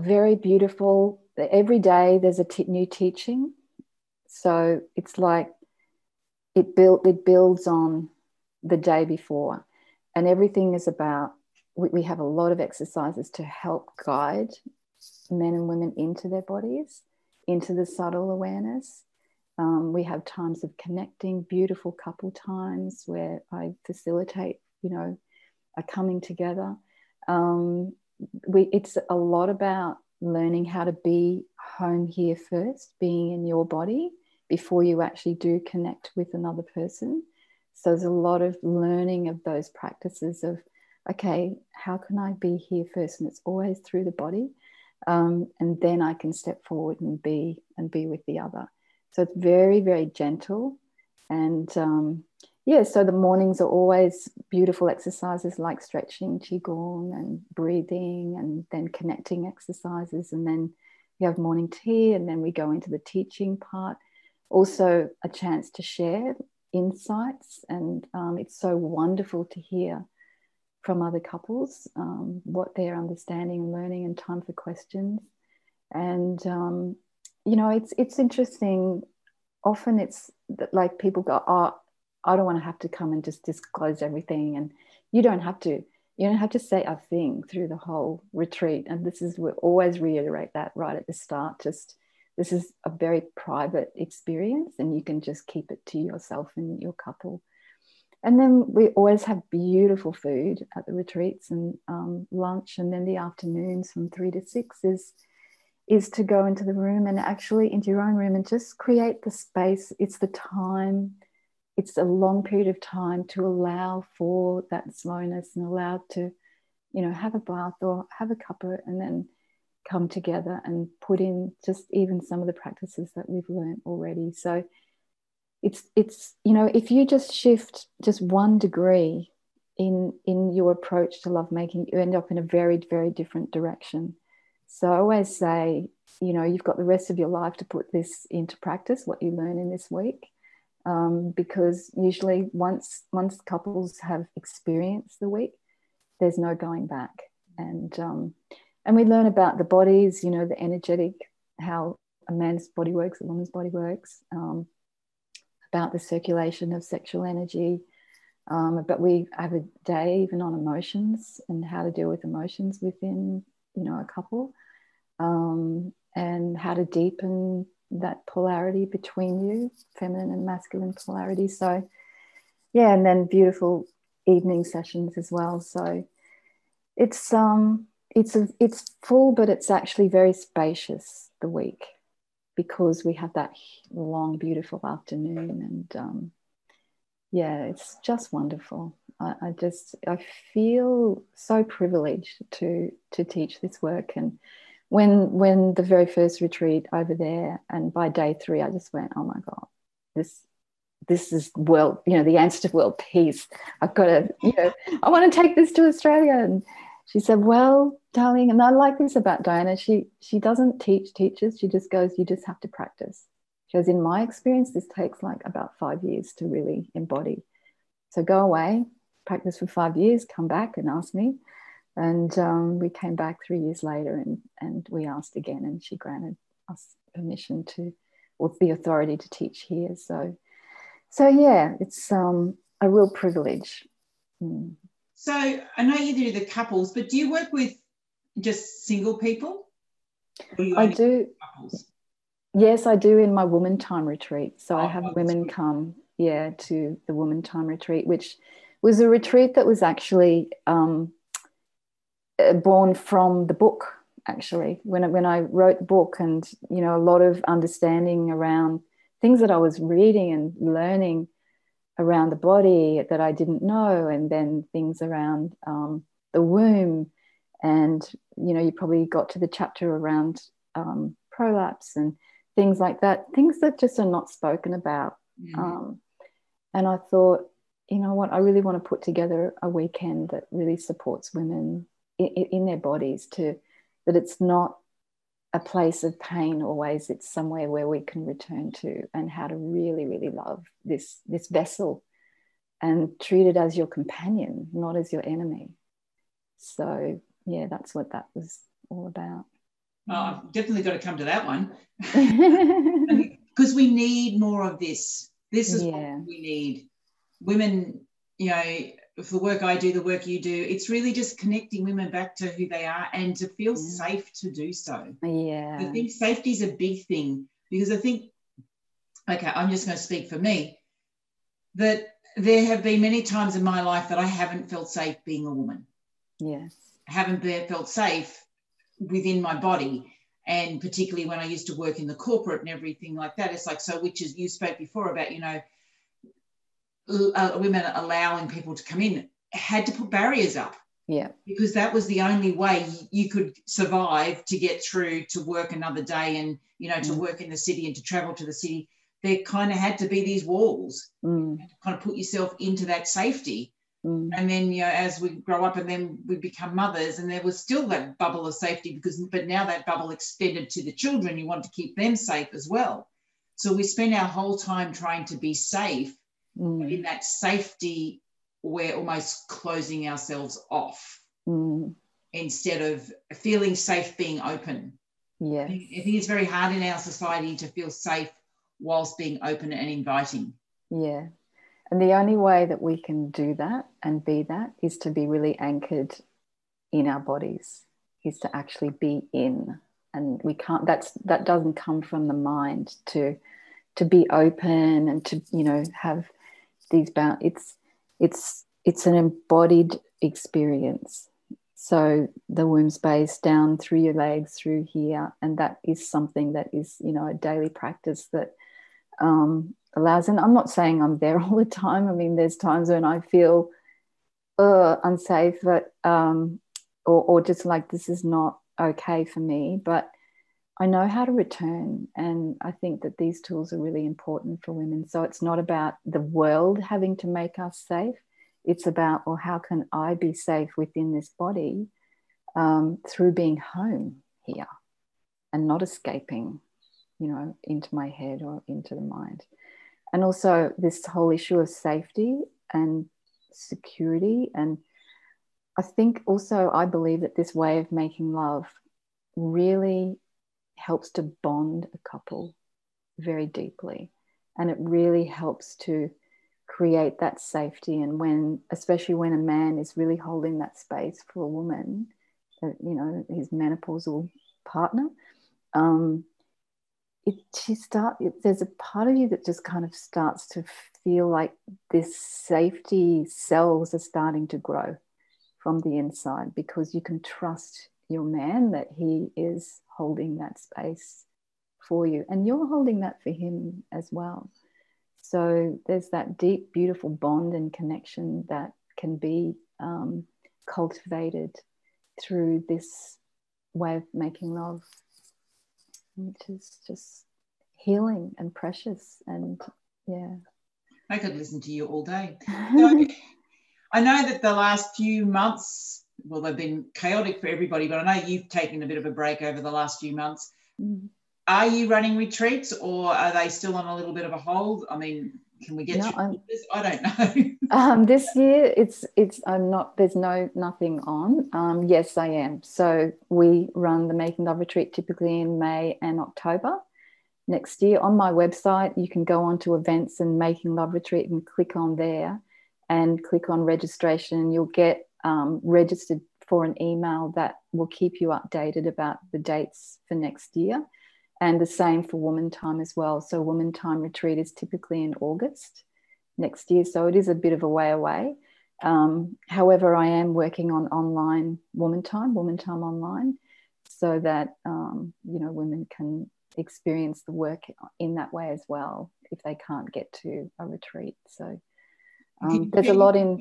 very beautiful. Every day there's a t- new teaching. So it's like it, build, it builds on the day before. And everything is about, we, we have a lot of exercises to help guide men and women into their bodies, into the subtle awareness. Um, we have times of connecting, beautiful couple times where I facilitate, you know, a coming together. Um, we, it's a lot about learning how to be home here first, being in your body before you actually do connect with another person. So there's a lot of learning of those practices of, okay, how can I be here first? And it's always through the body. Um, and then I can step forward and be and be with the other. So it's very, very gentle. And um, yeah, so the mornings are always beautiful exercises like stretching, qigong, and breathing, and then connecting exercises. And then we have morning tea, and then we go into the teaching part. Also, a chance to share insights, and um, it's so wonderful to hear from other couples um, what they're understanding and learning, and time for questions. And um, you know, it's it's interesting. Often it's like people go, "Oh, I don't want to have to come and just disclose everything," and you don't have to. You don't have to say a thing through the whole retreat. And this is we always reiterate that right at the start. Just this is a very private experience, and you can just keep it to yourself and your couple. And then we always have beautiful food at the retreats and um, lunch, and then the afternoons from three to six is is to go into the room and actually into your own room and just create the space. It's the time, it's a long period of time to allow for that slowness and allow to, you know, have a bath or have a cuppa and then come together and put in just even some of the practices that we've learned already. So it's it's you know if you just shift just one degree in in your approach to lovemaking, you end up in a very very different direction so I always say, you know, you've got the rest of your life to put this into practice, what you learn in this week. Um, because usually once once couples have experienced the week, there's no going back. And um, and we learn about the bodies, you know, the energetic, how a man's body works, a woman's body works, um, about the circulation of sexual energy. Um, but we have a day even on emotions and how to deal with emotions within you know a couple um, and how to deepen that polarity between you feminine and masculine polarity. So yeah and then beautiful evening sessions as well. So it's um it's a, it's full but it's actually very spacious the week because we have that long beautiful afternoon and um, yeah it's just wonderful. I, I, just I feel so privileged to to teach this work. And when when the very first retreat over there and by day three I just went oh my god this this is world you know the answer to world peace. I've got to you know I want to take this to Australia. And she said well darling and I like this about Diana. She she doesn't teach teachers. She just goes you just have to practice goes in my experience this takes like about five years to really embody so go away practice for five years, come back and ask me. And um, we came back three years later and, and we asked again, and she granted us permission to, or the authority to teach here. So, so yeah, it's um, a real privilege. Mm. So I know you do the couples, but do you work with just single people? I do. Couples? Yes, I do in my woman time retreat. So oh, I have women come, yeah, to the woman time retreat, which was a retreat that was actually um, uh, born from the book. Actually, when I, when I wrote the book, and you know, a lot of understanding around things that I was reading and learning around the body that I didn't know, and then things around um, the womb. And you know, you probably got to the chapter around um, prolapse and things like that, things that just are not spoken about. Mm-hmm. Um, and I thought, you know what, I really want to put together a weekend that really supports women in, in their bodies to that it's not a place of pain always it's somewhere where we can return to and how to really really love this this vessel and treat it as your companion not as your enemy so yeah that's what that was all about oh, i've definitely got to come to that one because we need more of this this is yeah. what we need women you know for the work I do, the work you do, it's really just connecting women back to who they are and to feel yeah. safe to do so. Yeah. I think safety is a big thing because I think, okay, I'm just going to speak for me, that there have been many times in my life that I haven't felt safe being a woman. Yes. I haven't felt safe within my body. And particularly when I used to work in the corporate and everything like that, it's like, so, which is, you spoke before about, you know, uh, women allowing people to come in had to put barriers up. Yeah. Because that was the only way you could survive to get through to work another day and, you know, to mm. work in the city and to travel to the city. There kind of had to be these walls, mm. kind of put yourself into that safety. Mm. And then, you know, as we grow up and then we become mothers, and there was still that bubble of safety because, but now that bubble extended to the children, you want to keep them safe as well. So we spend our whole time trying to be safe mm. in that safety we're almost closing ourselves off mm. instead of feeling safe being open yeah I think, I think it's very hard in our society to feel safe whilst being open and inviting yeah and the only way that we can do that and be that is to be really anchored in our bodies is to actually be in. And we can't that's that doesn't come from the mind to to be open and to you know have these bound it's it's it's an embodied experience. So the womb space down through your legs through here and that is something that is you know a daily practice that um, allows and i'm not saying i'm there all the time i mean there's times when i feel uh, unsafe but um, or, or just like this is not okay for me but I know how to return. And I think that these tools are really important for women. So it's not about the world having to make us safe. It's about, well, how can I be safe within this body um, through being home here and not escaping, you know, into my head or into the mind. And also this whole issue of safety and security. And I think also, I believe that this way of making love really helps to bond a couple very deeply. And it really helps to create that safety. And when, especially when a man is really holding that space for a woman, you know, his menopausal partner, um, it she start it, there's a part of you that just kind of starts to feel like this safety cells are starting to grow from the inside because you can trust your man that he is holding that space for you and you're holding that for him as well. So there's that deep beautiful bond and connection that can be um, cultivated through this way of making love which is just healing and precious and yeah i could listen to you all day so, i know that the last few months well, they've been chaotic for everybody, but I know you've taken a bit of a break over the last few months. Mm. Are you running retreats or are they still on a little bit of a hold? I mean, Can we get no, this? I don't know. um, this year, it's it's I'm not. There's no nothing on. Um, yes, I am. So we run the Making Love retreat typically in May and October next year. On my website, you can go on to events and Making Love retreat and click on there, and click on registration. You'll get um, registered for an email that will keep you updated about the dates for next year and the same for Woman Time as well. So, Woman Time retreat is typically in August next year, so it is a bit of a way away. Um, however, I am working on online Woman Time, Woman Time Online, so that um, you know women can experience the work in that way as well if they can't get to a retreat. So um, there's a lot in.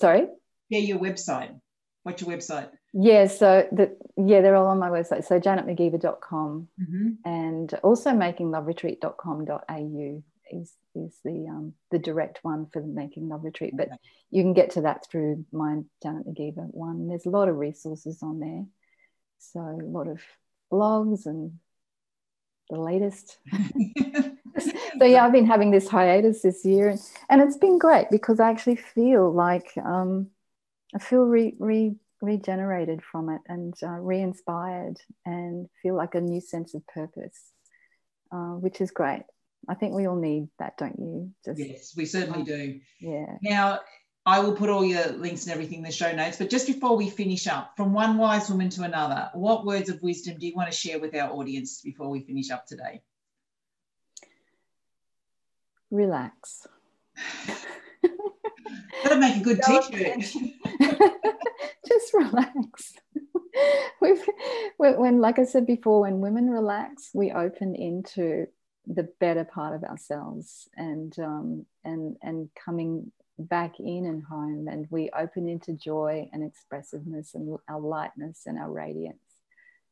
Sorry. Yeah, your website. What's your website? Yeah, so the, yeah, they're all on my website. So janetmcgeever.com mm-hmm. and also makingloveretreat.com.au is is the um, the direct one for the Making Love Retreat. But okay. you can get to that through my Janet McGeever one. There's a lot of resources on there. So a lot of blogs and the latest. so yeah, I've been having this hiatus this year, and, and it's been great because I actually feel like um, I feel re, re regenerated from it and uh, re-inspired and feel like a new sense of purpose uh, which is great. I think we all need that don't you? Just, yes we certainly do. yeah. Now i will put all your links and everything in the show notes but just before we finish up from one wise woman to another what words of wisdom do you want to share with our audience before we finish up today? Relax That'd make a good t-shirt. Just relax. We've, when, like I said before, when women relax, we open into the better part of ourselves and um, and and coming back in and home, and we open into joy and expressiveness and our lightness and our radiance,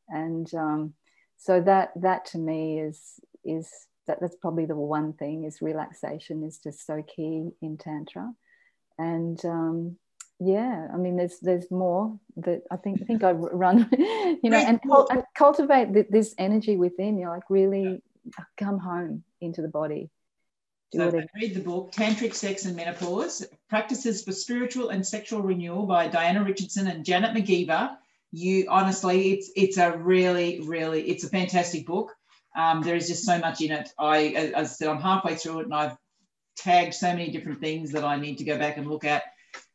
and um, so that that to me is is that that's probably the one thing is relaxation is just so key in tantra and um, yeah i mean there's there's more that i think I think i run you know and, and cultivate this energy within you know, like really come home into the body. So read the book tantric sex and menopause practices for spiritual and sexual renewal by diana richardson and janet mcgeever. You honestly it's it's a really really it's a fantastic book. Um, there is just so much in it. I as i said i'm halfway through it and i've tagged so many different things that I need to go back and look at.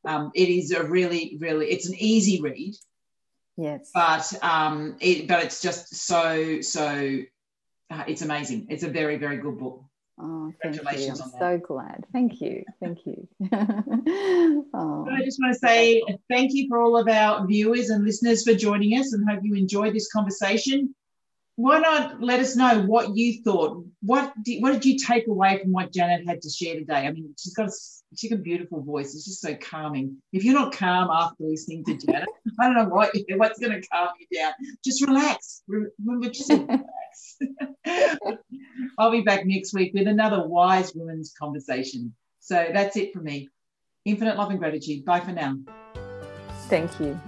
Um, it is a really, really, it's an easy read. Yes. But um, it, but it's just so, so, uh, it's amazing. It's a very, very good book. Oh, thank you. I'm so glad. Thank you. Thank you. oh. I just want to say thank you for all of our viewers and listeners for joining us and hope you enjoyed this conversation why not let us know what you thought? What did, what did you take away from what Janet had to share today? I mean, she's got a, she's got a beautiful voice. It's just so calming. If you're not calm after listening to Janet, I don't know what what's going to calm you down. Just relax. Remember, just relax. I'll be back next week with another wise women's conversation. So that's it for me. Infinite love and gratitude. Bye for now. Thank you.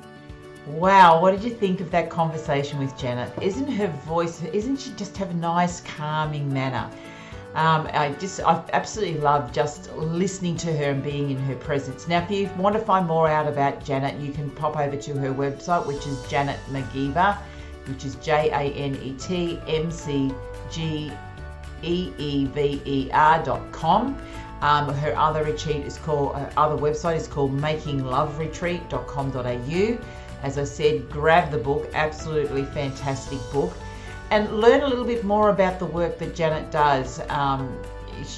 Wow, what did you think of that conversation with Janet? Isn't her voice, isn't she just have a nice, calming manner? Um, I just, I absolutely love just listening to her and being in her presence. Now, if you want to find more out about Janet, you can pop over to her website, which is Janet McGeever, which is J A N E T M C G E E V E R dot com. Um, her other retreat is called, her other website is called makingloveretreat.com.au. As I said, grab the book, absolutely fantastic book, and learn a little bit more about the work that Janet does. Um,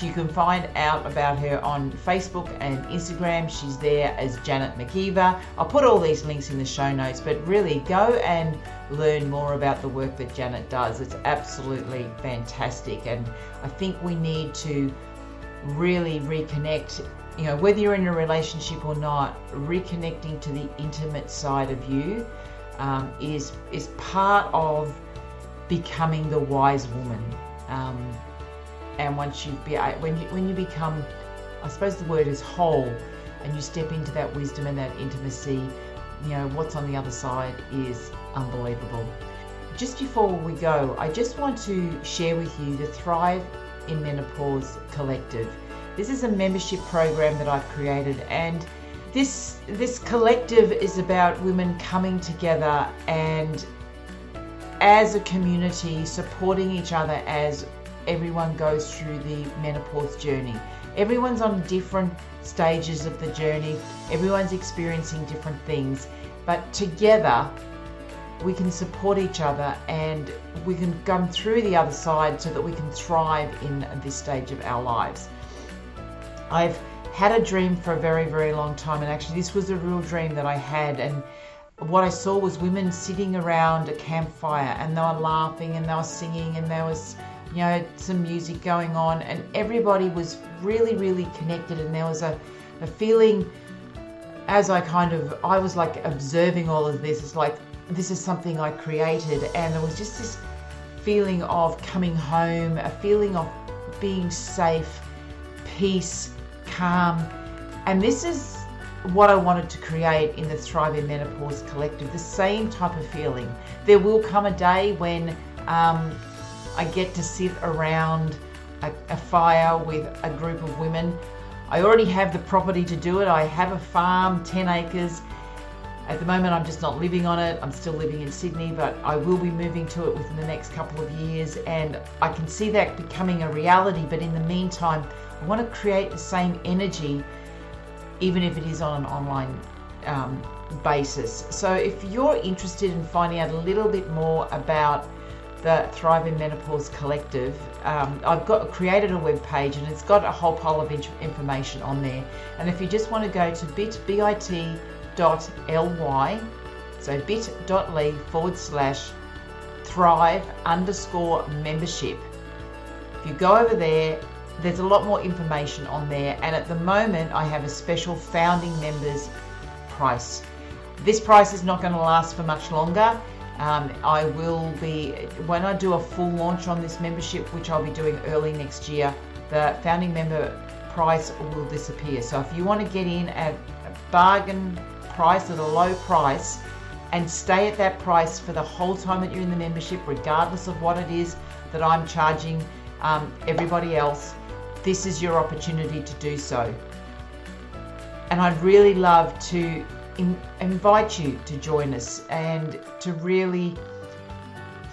you can find out about her on Facebook and Instagram. She's there as Janet McGeever. I'll put all these links in the show notes, but really go and learn more about the work that Janet does. It's absolutely fantastic, and I think we need to really reconnect you know, whether you're in a relationship or not, reconnecting to the intimate side of you um, is is part of becoming the wise woman. Um, and once you be when you when you become, I suppose the word is whole, and you step into that wisdom and that intimacy, you know what's on the other side is unbelievable. Just before we go, I just want to share with you the Thrive in Menopause Collective This is a membership program that I've created, and this this collective is about women coming together and as a community supporting each other as everyone goes through the menopause journey. Everyone's on different stages of the journey. Everyone's experiencing different things, but together we can support each other and we can come through the other side so that we can thrive in this stage of our lives. I've had a dream for a very, very long time, and actually, this was a real dream that I had. And what I saw was women sitting around a campfire and they were laughing and they were singing, and there was, you know, some music going on, and everybody was really, really connected. And there was a, a feeling as I kind of, I was like observing all of this, it's like this is something I created, and there was just this feeling of coming home, a feeling of being safe, peace, calm. And this is what I wanted to create in the Thriving Menopause Collective the same type of feeling. There will come a day when um, I get to sit around a, a fire with a group of women. I already have the property to do it. I have a farm, 10 acres. At the moment, I'm just not living on it. I'm still living in Sydney, but I will be moving to it within the next couple of years. And I can see that becoming a reality. But in the meantime, I want to create the same energy, even if it is on an online um, basis. So if you're interested in finding out a little bit more about the Thriving Menopause Collective, um, I've got created a web page and it's got a whole pile of information on there. And if you just want to go to bit, bit.ly, so bit.ly forward slash thrive underscore membership. If you go over there, there's a lot more information on there, and at the moment, I have a special founding members price. This price is not going to last for much longer. Um, I will be, when I do a full launch on this membership, which I'll be doing early next year, the founding member price will disappear. So if you want to get in at a bargain price, at a low price, and stay at that price for the whole time that you're in the membership, regardless of what it is that I'm charging um, everybody else, this is your opportunity to do so. And I'd really love to in, invite you to join us and to really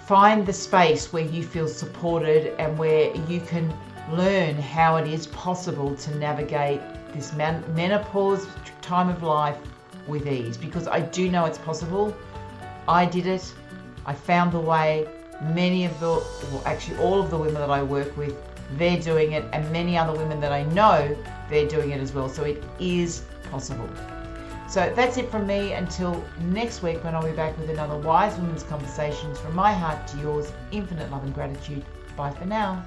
find the space where you feel supported and where you can learn how it is possible to navigate this menopause time of life with ease because I do know it's possible. I did it. I found the way. Many of the, well, actually, all of the women that I work with they're doing it, and many other women that I know, they're doing it as well. So it is possible. So that's it from me until next week when I'll be back with another Wise Women's Conversations from my heart to yours. Infinite love and gratitude. Bye for now.